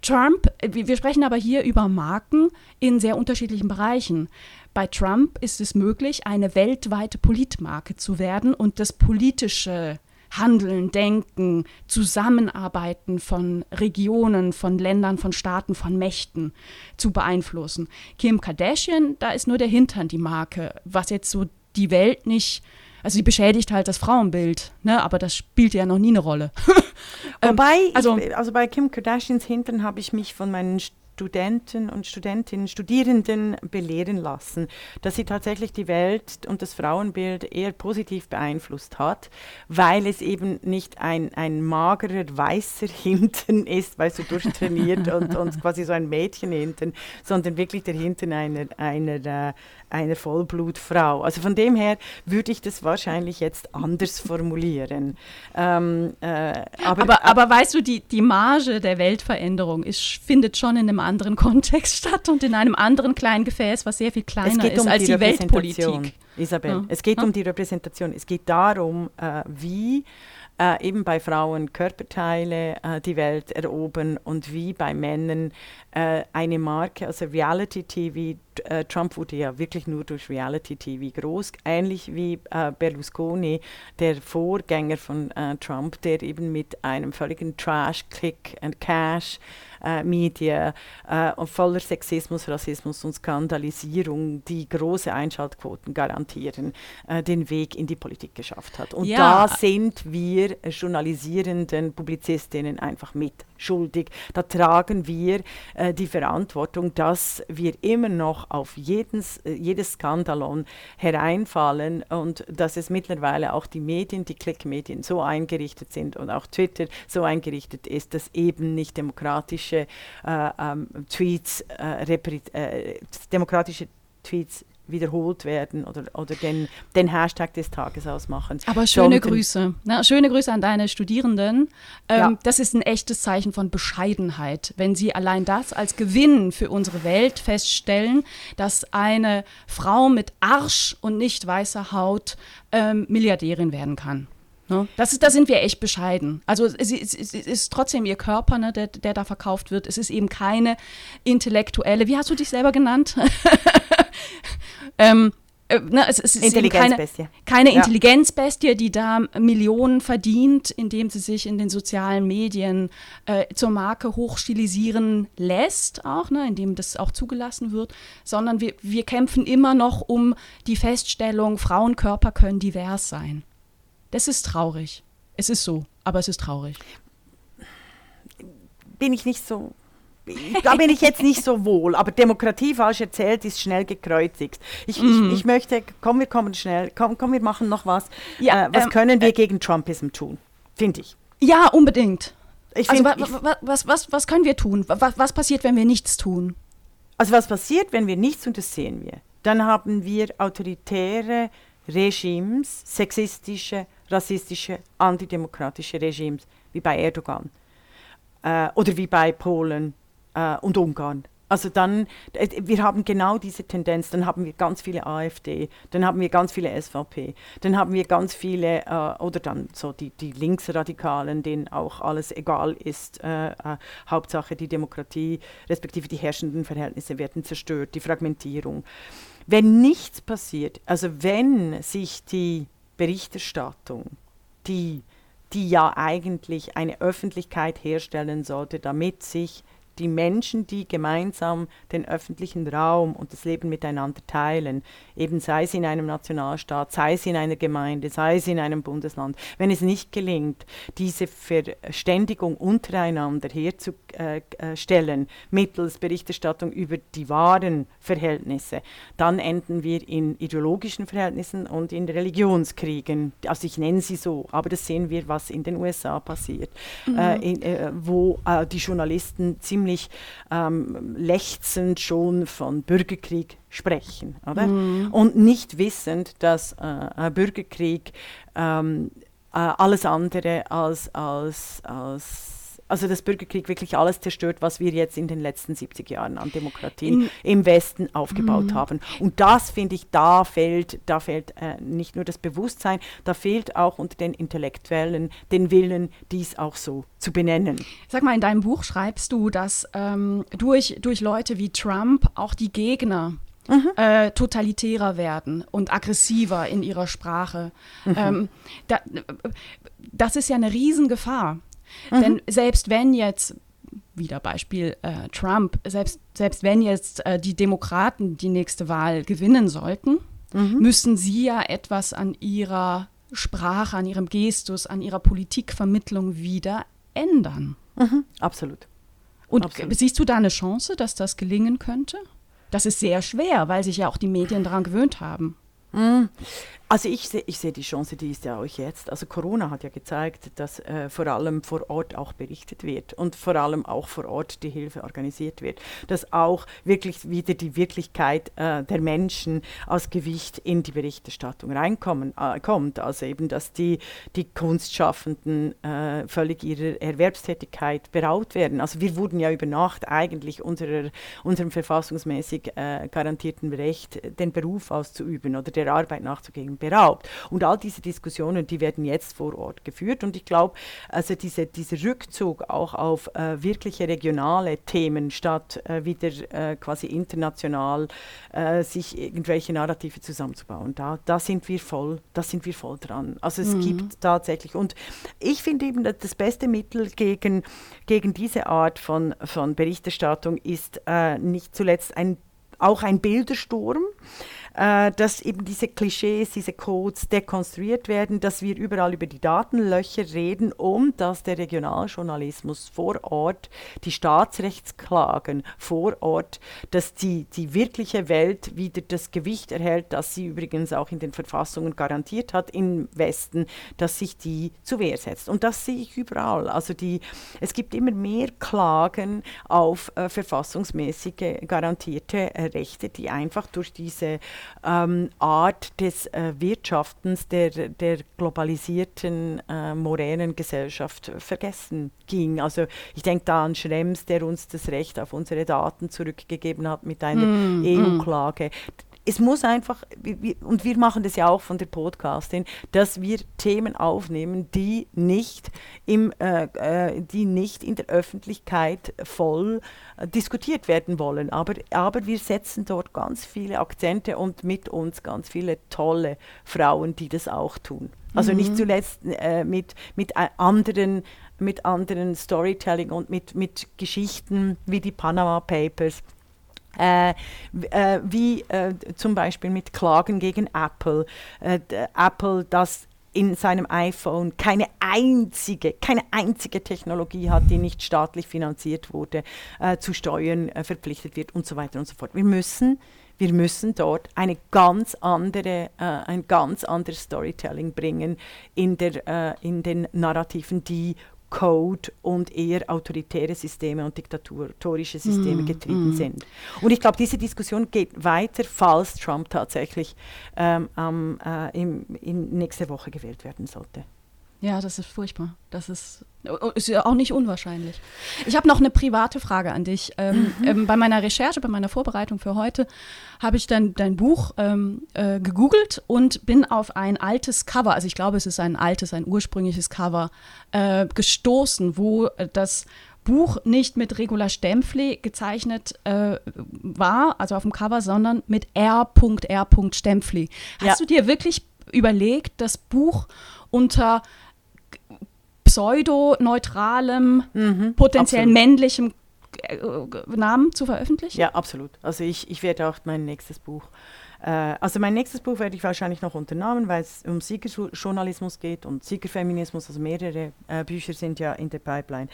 Trump, äh, wir wir sprechen aber hier über Marken in sehr unterschiedlichen Bereichen. Bei Trump ist es möglich, eine weltweite Politmarke zu werden und das politische Handeln, Denken, Zusammenarbeiten von Regionen, von Ländern, von Staaten, von Mächten zu beeinflussen. Kim Kardashian, da ist nur der Hintern die Marke, was jetzt so die Welt nicht, also sie beschädigt halt das Frauenbild, ne, aber das spielt ja noch nie eine Rolle. <laughs> Ähm, Wobei, also- also, ich, also bei Kim Kardashians Hintern habe ich mich von meinen Studenten und Studentinnen, Studierenden belehren lassen, dass sie tatsächlich die Welt und das Frauenbild eher positiv beeinflusst hat, weil es eben nicht ein, ein magerer, weißer <laughs> Hintern ist, weißt du, durchtrainiert und, und quasi so ein Mädchenhintern, sondern wirklich der Hintern einer, einer, äh, einer Vollblutfrau. Also von dem her würde ich das wahrscheinlich jetzt anders <laughs> formulieren. Ähm, äh, aber, Aber, aber weißt du, die, die Marge der Weltveränderung ist, findet schon in einem anderen Kontext <laughs> statt und in einem anderen kleinen Gefäß, was sehr viel kleiner ist als die, Repräsentation, Weltpolitik. Isabel, Ja. es geht Ja. um die Repräsentation. Es geht darum, äh, wie äh, eben bei Frauen Körperteile äh, die Welt erobern und wie bei Männern äh, eine Marke, also Reality TV, äh, Trump wurde ja wirklich nur durch Reality TV groß, ähnlich wie äh, Berlusconi, der Vorgänger von äh, Trump, der eben mit einem völligen Trash, Click and Cash äh, Medien äh, voller Sexismus, Rassismus und Skandalisierung, die große Einschaltquoten garantieren, äh, den Weg in die Politik geschafft hat. Und ja. da sind wir journalisierenden Publizistinnen einfach mit schuldig. Da tragen wir äh, die Verantwortung, dass wir immer noch auf jedes, äh, jedes Skandalon hereinfallen und dass es mittlerweile auch die Medien, die Klickmedien so eingerichtet sind und auch Twitter so eingerichtet ist, dass eben nicht demokratische äh, ähm, Tweets, äh, äh, demokratische Tweets wiederholt werden oder, oder den, den Hashtag des Tages ausmachen. Aber schöne Grüße. Ne? Schöne Grüße an deine Studierenden. Ähm, ja. Das ist ein echtes Zeichen von Bescheidenheit, wenn sie allein das als Gewinn für unsere Welt feststellen, dass eine Frau mit Arsch und nicht weißer Haut ähm, Milliardärin werden kann. Ne? Das ist, da sind wir echt bescheiden. Also es, es, es ist trotzdem ihr Körper, ne, der, der da verkauft wird. Es ist eben keine intellektuelle, wie hast du dich selber genannt? <laughs> ähm, äh, ne, es, es, ist Intelligenzbestie. keine, keine ja. Intelligenzbestie, die da Millionen verdient, indem sie sich in den sozialen Medien äh, zur Marke hochstilisieren lässt, auch, ne, indem das auch zugelassen wird, sondern wir, wir kämpfen immer noch um die Feststellung, Frauenkörper können divers sein. Das ist traurig. Es ist so, aber es ist traurig. Bin ich nicht so. Da bin ich jetzt nicht so <laughs> wohl, aber Demokratie falsch erzählt ist schnell gekreuzigt. Ich, mm. ich, ich, möchte, komm, wir kommen schnell, komm, komm, wir machen noch was. Ja, äh, was ähm, können wir äh, gegen Trumpism tun? Finde ich. Ja, unbedingt. Ich also, find, wa, wa, was, was, was können wir tun? Was, was passiert, wenn wir nichts tun? Also was passiert, wenn wir nichts und das sehen wir? Dann haben wir autoritäre Regimes, sexistische, rassistische, antidemokratische Regimes, wie bei Erdogan äh, oder wie bei Polen äh, und Ungarn. Also dann, äh, wir haben genau diese Tendenz, dann haben wir ganz viele AfD, dann haben wir ganz viele SVP, dann haben wir ganz viele, äh, oder dann so die, die Linksradikalen, denen auch alles egal ist, äh, äh, Hauptsache die Demokratie, respektive die herrschenden Verhältnisse werden zerstört, die Fragmentierung. Wenn nichts passiert, also wenn sich die Berichterstattung, die, die ja eigentlich eine Öffentlichkeit herstellen sollte, damit sich die Menschen, die gemeinsam den öffentlichen Raum und das Leben miteinander teilen, eben sei es in einem Nationalstaat, sei es in einer Gemeinde, sei es in einem Bundesland, wenn es nicht gelingt, diese Verständigung untereinander herzustellen mittels Berichterstattung über die wahren Verhältnisse, dann enden wir in ideologischen Verhältnissen und in Religionskriegen. Also ich nenne sie so, aber das sehen wir, was in den USA passiert, mhm. äh, in, äh, wo äh, die Journalisten ziemlich ziemlich ähm, lechzend schon von Bürgerkrieg sprechen, oder? Mhm. Und nicht wissend, dass äh, Bürgerkrieg ähm, äh, alles andere als, als, als also dass Bürgerkrieg wirklich alles zerstört, was wir jetzt in den letzten 70 Jahren an Demokratien in, im Westen aufgebaut mhm. haben. Und das finde ich, da fehlt, da fehlt äh, nicht nur das Bewusstsein, da fehlt auch unter den Intellektuellen den Willen, dies auch so zu benennen. Sag mal, in deinem Buch schreibst du, dass ähm, durch, durch Leute wie Trump auch die Gegner Mhm. Äh, totalitärer werden und aggressiver in ihrer Sprache. Mhm. Ähm, da, das ist ja eine Riesengefahr. Mhm. Denn selbst wenn jetzt, wieder Beispiel äh, Trump, selbst, selbst wenn jetzt äh, die Demokraten die nächste Wahl gewinnen sollten, mhm. müssen sie ja etwas an ihrer Sprache, an ihrem Gestus, an ihrer Politikvermittlung wieder ändern. Mhm. Absolut. Und Absolut. siehst du da eine Chance, dass das gelingen könnte? Das ist sehr schwer, weil sich ja auch die Medien daran gewöhnt haben. Mhm. Also ich sehe ich seh die Chance, die ist ja auch jetzt. Also Corona hat ja gezeigt, dass äh, vor allem vor Ort auch berichtet wird und vor allem auch vor Ort die Hilfe organisiert wird. Dass auch wirklich wieder die Wirklichkeit äh, der Menschen als Gewicht in die Berichterstattung reinkommen äh, kommt. Also eben, dass die, die Kunstschaffenden äh, völlig ihrer Erwerbstätigkeit beraut werden. Also wir wurden ja über Nacht eigentlich unserer, unserem verfassungsmäßig äh, garantierten Recht, den Beruf auszuüben oder der Arbeit nachzugehen, beraubt. Und all diese Diskussionen, die werden jetzt vor Ort geführt. Und ich glaube, also diese, dieser Rückzug auch auf äh, wirkliche regionale Themen statt äh, wieder äh, quasi international äh, sich irgendwelche Narrative zusammenzubauen, da, da sind wir voll, da sind wir voll dran. Also es mhm. gibt tatsächlich und ich finde eben, dass das beste Mittel gegen, gegen diese Art von, von Berichterstattung ist äh, nicht zuletzt ein, auch ein Bildersturm äh, dass eben diese Klischees, diese Codes dekonstruiert werden, dass wir überall über die Datenlöcher reden und dass der Regionaljournalismus vor Ort, die Staatsrechtsklagen vor Ort, dass die, die wirkliche Welt wieder das Gewicht erhält, das sie übrigens auch in den Verfassungen garantiert hat im Westen, dass sich die zu Wehr setzt. Und das sehe ich überall. Also die, es gibt immer mehr Klagen auf äh, verfassungsmäßige garantierte äh, Rechte, die einfach durch diese ähm, Art des äh, Wirtschaftens der, der globalisierten, äh, modernen Gesellschaft vergessen ging. Also ich denke da an Schrems, der uns das Recht auf unsere Daten zurückgegeben hat mit einer mm, EU-Klage. Mm es muss einfach, und wir machen das ja auch von der Podcastin, dass wir Themen aufnehmen, die nicht, im, äh, äh, die nicht in der Öffentlichkeit voll äh, diskutiert werden wollen. Aber, aber wir setzen dort ganz viele Akzente und mit uns ganz viele tolle Frauen, die das auch tun. Also mhm. nicht zuletzt äh, mit, mit äh, anderen mit anderen Storytelling und mit, mit Geschichten wie die Panama Papers äh, äh, wie äh, zum Beispiel mit Klagen gegen Apple. Äh, Apple, das in seinem iPhone keine einzige, keine einzige Technologie hat, die nicht staatlich finanziert wurde, äh, zu Steuern verpflichtet wird und so weiter und so fort. Wir müssen wir müssen dort eine ganz andere, ein ganz anderes Storytelling bringen in, der, in den Narrativen, die Code und eher autoritäre Systeme und diktatorische Systeme mm, getrieben mm. sind. Und ich glaube, diese Diskussion geht weiter, falls Trump tatsächlich ähm, äh, im, in nächste Woche gewählt werden sollte. Ja, das ist furchtbar. Das ist, ist ja auch nicht unwahrscheinlich. Ich habe noch eine private Frage an dich. Ähm, mhm. ähm, bei meiner Recherche, bei meiner Vorbereitung für heute, habe ich dann dein Buch ähm, äh, gegoogelt und bin auf ein altes Cover, also ich glaube, es ist ein altes, ein ursprüngliches Cover, äh, gestoßen, wo das Buch nicht mit Regula Stempfli gezeichnet äh, war, also auf dem Cover, sondern mit R.R. Stempfli. Hast ja. du dir wirklich überlegt, das Buch unter pseudoneutralem, mhm, potenziell absolut. männlichem äh, Namen zu veröffentlichen? Ja, absolut. Also ich, ich werde auch mein nächstes Buch also mein nächstes Buch werde ich wahrscheinlich noch unter Namen, weil es um Siegerjournalismus geht und Siegerfeminismus, also mehrere äh, Bücher sind ja in der Pipeline.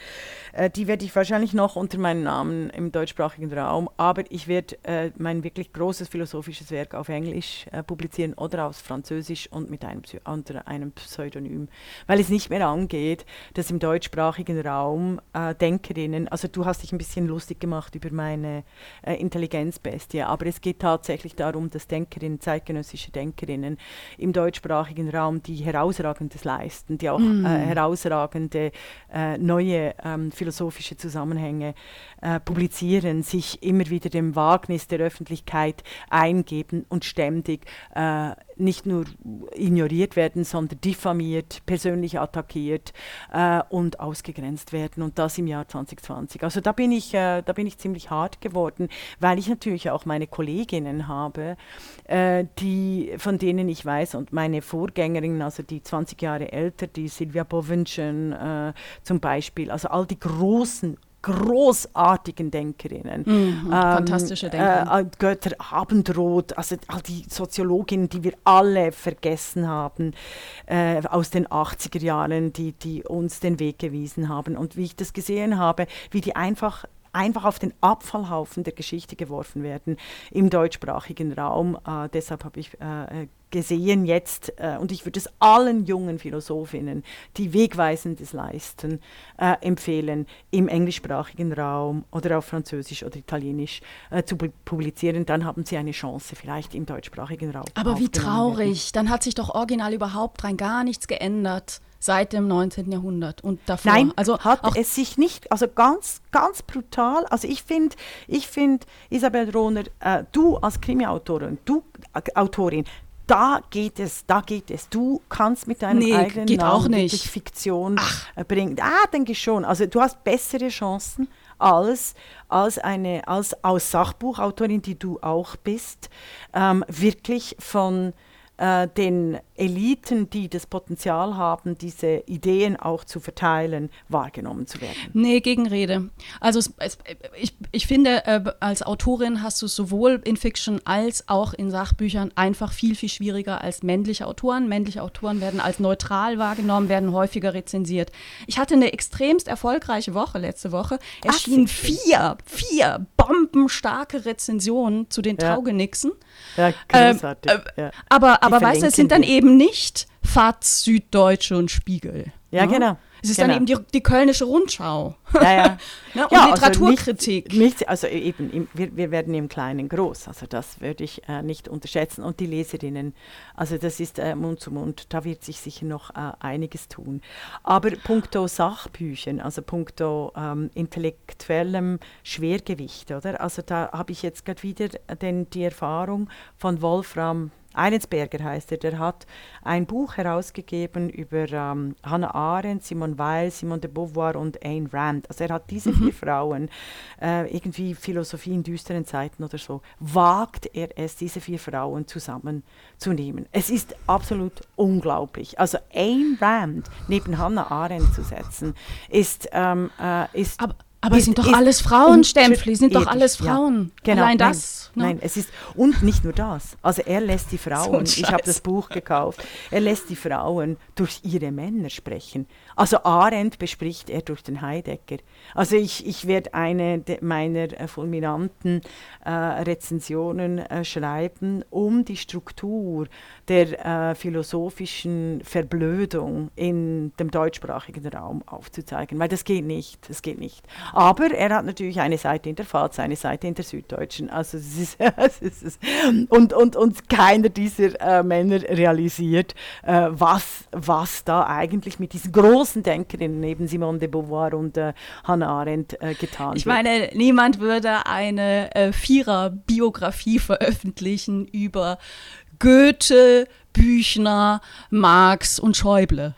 Äh, die werde ich wahrscheinlich noch unter meinem Namen im deutschsprachigen Raum, aber ich werde äh, mein wirklich großes philosophisches Werk auf Englisch äh, publizieren oder auf Französisch und mit einem, unter einem Pseudonym, weil es nicht mehr angeht, dass im deutschsprachigen Raum äh, Denkerinnen, also du hast dich ein bisschen lustig gemacht über meine Intelligenzbestie, aber es geht tatsächlich darum, dass Denkerinnen, zeitgenössische Denkerinnen im deutschsprachigen Raum, die herausragendes leisten, die auch mm. äh, herausragende äh, neue ähm, philosophische Zusammenhänge äh, publizieren, sich immer wieder dem Wagnis der Öffentlichkeit eingeben und ständig äh, nicht nur ignoriert werden, sondern diffamiert, persönlich attackiert äh, und ausgegrenzt werden und das im Jahr 2020. Also da bin ich, äh, da bin ich ziemlich hart geworden, weil ich natürlich auch meine Kolleginnen habe, äh, die, von denen ich weiß und meine Vorgängerinnen, also die 20 Jahre älter, die Silvia Bovenschen äh, zum Beispiel, also all die großen großartigen Denkerinnen. Mhm, ähm, fantastische Denkerinnen. Äh, Götter Abendroth, also all die Soziologinnen, die wir alle vergessen haben äh, aus den 80er Jahren, die, die uns den Weg gewiesen haben. Und wie ich das gesehen habe, wie die einfach einfach auf den Abfallhaufen der Geschichte geworfen werden im deutschsprachigen Raum. Äh, deshalb habe ich äh, gesehen jetzt, äh, und ich würde es allen jungen Philosophinnen, die Wegweisendes leisten, äh, empfehlen, im englischsprachigen Raum oder auf Französisch oder Italienisch äh, zu publizieren. Dann haben sie eine Chance, vielleicht im deutschsprachigen Raum. Aber wie traurig, dann hat sich doch original überhaupt rein gar nichts geändert seit dem 19. Jahrhundert und davor. Nein, also hat es sich nicht, also ganz, ganz brutal. Also ich finde, ich finde, Isabel Rohner, äh, du als Krimi-Autorin, du äh, Autorin, da geht es, da geht es. Du kannst mit deinem Nee, eigenen geht Namen auch nicht. Fiktion äh, bringen. Ah, denke ich schon. Also du hast bessere Chancen als, als eine, als, als Sachbuchautorin, die du auch bist, ähm, wirklich von äh, den Eliten, die das Potenzial haben, diese Ideen auch zu verteilen, wahrgenommen zu werden. Nee, Gegenrede. Also es, es, ich, ich finde, äh, als Autorin hast du es sowohl in Fiction als auch in Sachbüchern einfach viel, viel schwieriger als männliche Autoren. Männliche Autoren werden als neutral wahrgenommen, werden häufiger rezensiert. Ich hatte eine extremst erfolgreiche Woche letzte Woche. Erschienen vier, vier bombenstarke Rezensionen zu den Ja. Taugenixen. Ja, großartig. Ähm, äh, ja. Aber, aber weißt du, es sind dann wir. Eben nicht FAZ, Süddeutsche und Spiegel. Ja, ne? genau. Es ist genau. dann eben die, die Kölnische Rundschau. Ja, ja. <laughs> Ne? Und Ja, also Literaturkritik. nicht, nicht, also eben, im, wir, wir werden im Kleinen groß, also das würde ich äh, nicht unterschätzen. Und die Leserinnen, also das ist äh, Mund zu Mund, da wird sich sicher noch äh, einiges tun. Aber puncto Sachbüchern, also puncto ähm, intellektuellem Schwergewicht, oder? Also da habe ich jetzt gerade wieder den, die Erfahrung von Wolfram Eilensberger heißt er, der hat ein Buch herausgegeben über ähm, Hannah Arendt, Simone Weil, Simone de Beauvoir und Ayn Rand. Also er hat diese vier Frauen, äh, irgendwie Philosophie in düsteren Zeiten oder so, wagt er es, diese vier Frauen zusammenzunehmen. Es ist absolut unglaublich. Also Ayn Rand neben Hannah Arendt zu setzen, ist, ähm, äh, ist Aber, aber es sind doch alles Frauen, Stempfli, sind doch alles ja. Frauen. Genau, Allein nein, das. ne? Nein, es ist und nicht nur das. Also er lässt die <laughs> Frauen, ein ich habe das Buch gekauft, er lässt die Frauen durch ihre Männer sprechen. Also Arendt bespricht er durch den Heidegger. Also ich, ich werde eine meiner äh, fulminanten äh, Rezensionen äh, schreiben, um die Struktur der äh, philosophischen Verblödung in dem deutschsprachigen Raum aufzuzeigen, weil das geht nicht, das geht nicht. Aber er hat natürlich eine Seite in der Pfalz, eine Seite in der Süddeutschen, also es ist, <laughs> es ist und, und, und keiner dieser äh, Männer realisiert, äh, was, was da eigentlich mit diesen großen Denkerinnen, neben Simone de Beauvoir und äh, Hannah Arendt, äh, getan Ich wird. meine, niemand würde eine äh, Vierer-Biografie veröffentlichen über Goethe, Büchner, Marx und Schäuble.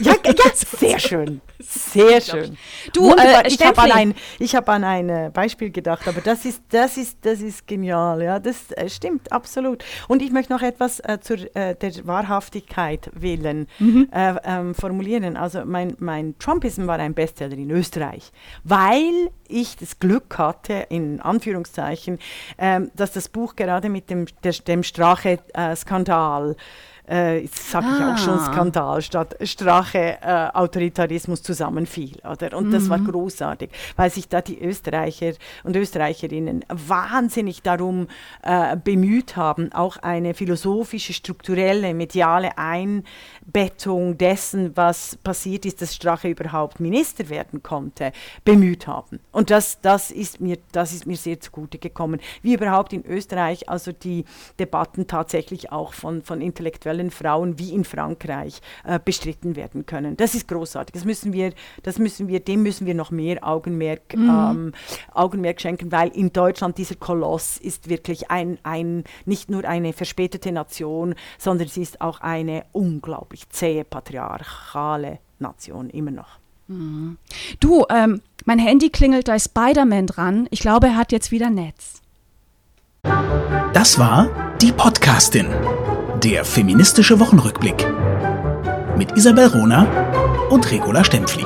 Ja, <laughs> ja, sehr schön. <laughs> Sehr schön. Du, äh, ich habe an, ein, ich hab an ein äh, Beispiel gedacht, aber das ist, das ist, das ist genial. Ja, das äh, stimmt absolut. Und ich möchte noch etwas äh, zur äh, der Wahrhaftigkeit willen äh, ähm, formulieren. Also mein, mein Trumpism war ein Bestseller in Österreich, weil ich das Glück hatte, in Anführungszeichen, ähm, dass das Buch gerade mit dem, der, dem Strache-Skandal äh, jetzt sage ich auch schon Ah. Skandal statt Strache äh, Autoritarismus zusammenfiel, oder? Und das war großartig, weil sich da die Österreicher und Österreicherinnen wahnsinnig darum äh, bemüht haben, auch eine philosophische, strukturelle, mediale Einbettung dessen, was passiert ist, dass Strache überhaupt Minister werden konnte, bemüht haben. Und das, das, ist mir, das ist mir sehr zugute gekommen, wie überhaupt in Österreich also die Debatten tatsächlich auch von, von intellektuellen Frauen wie in Frankreich äh, bestritten werden können. Das ist großartig. Das müssen wir, das müssen wir, dem müssen wir noch mehr Augenmerk, ähm, Augenmerk schenken, weil in Deutschland dieser Koloss ist wirklich ein, ein, nicht nur eine verspätete Nation, sondern sie ist auch eine unglaublich zähe, patriarchale Nation, immer noch. Du, ähm, mein Handy klingelt, da ist Spider-Man dran. Ich glaube, er hat jetzt wieder Netz. Das war die Podcastin, der feministische Wochenrückblick mit Isabel Rona und Regula Stempfli.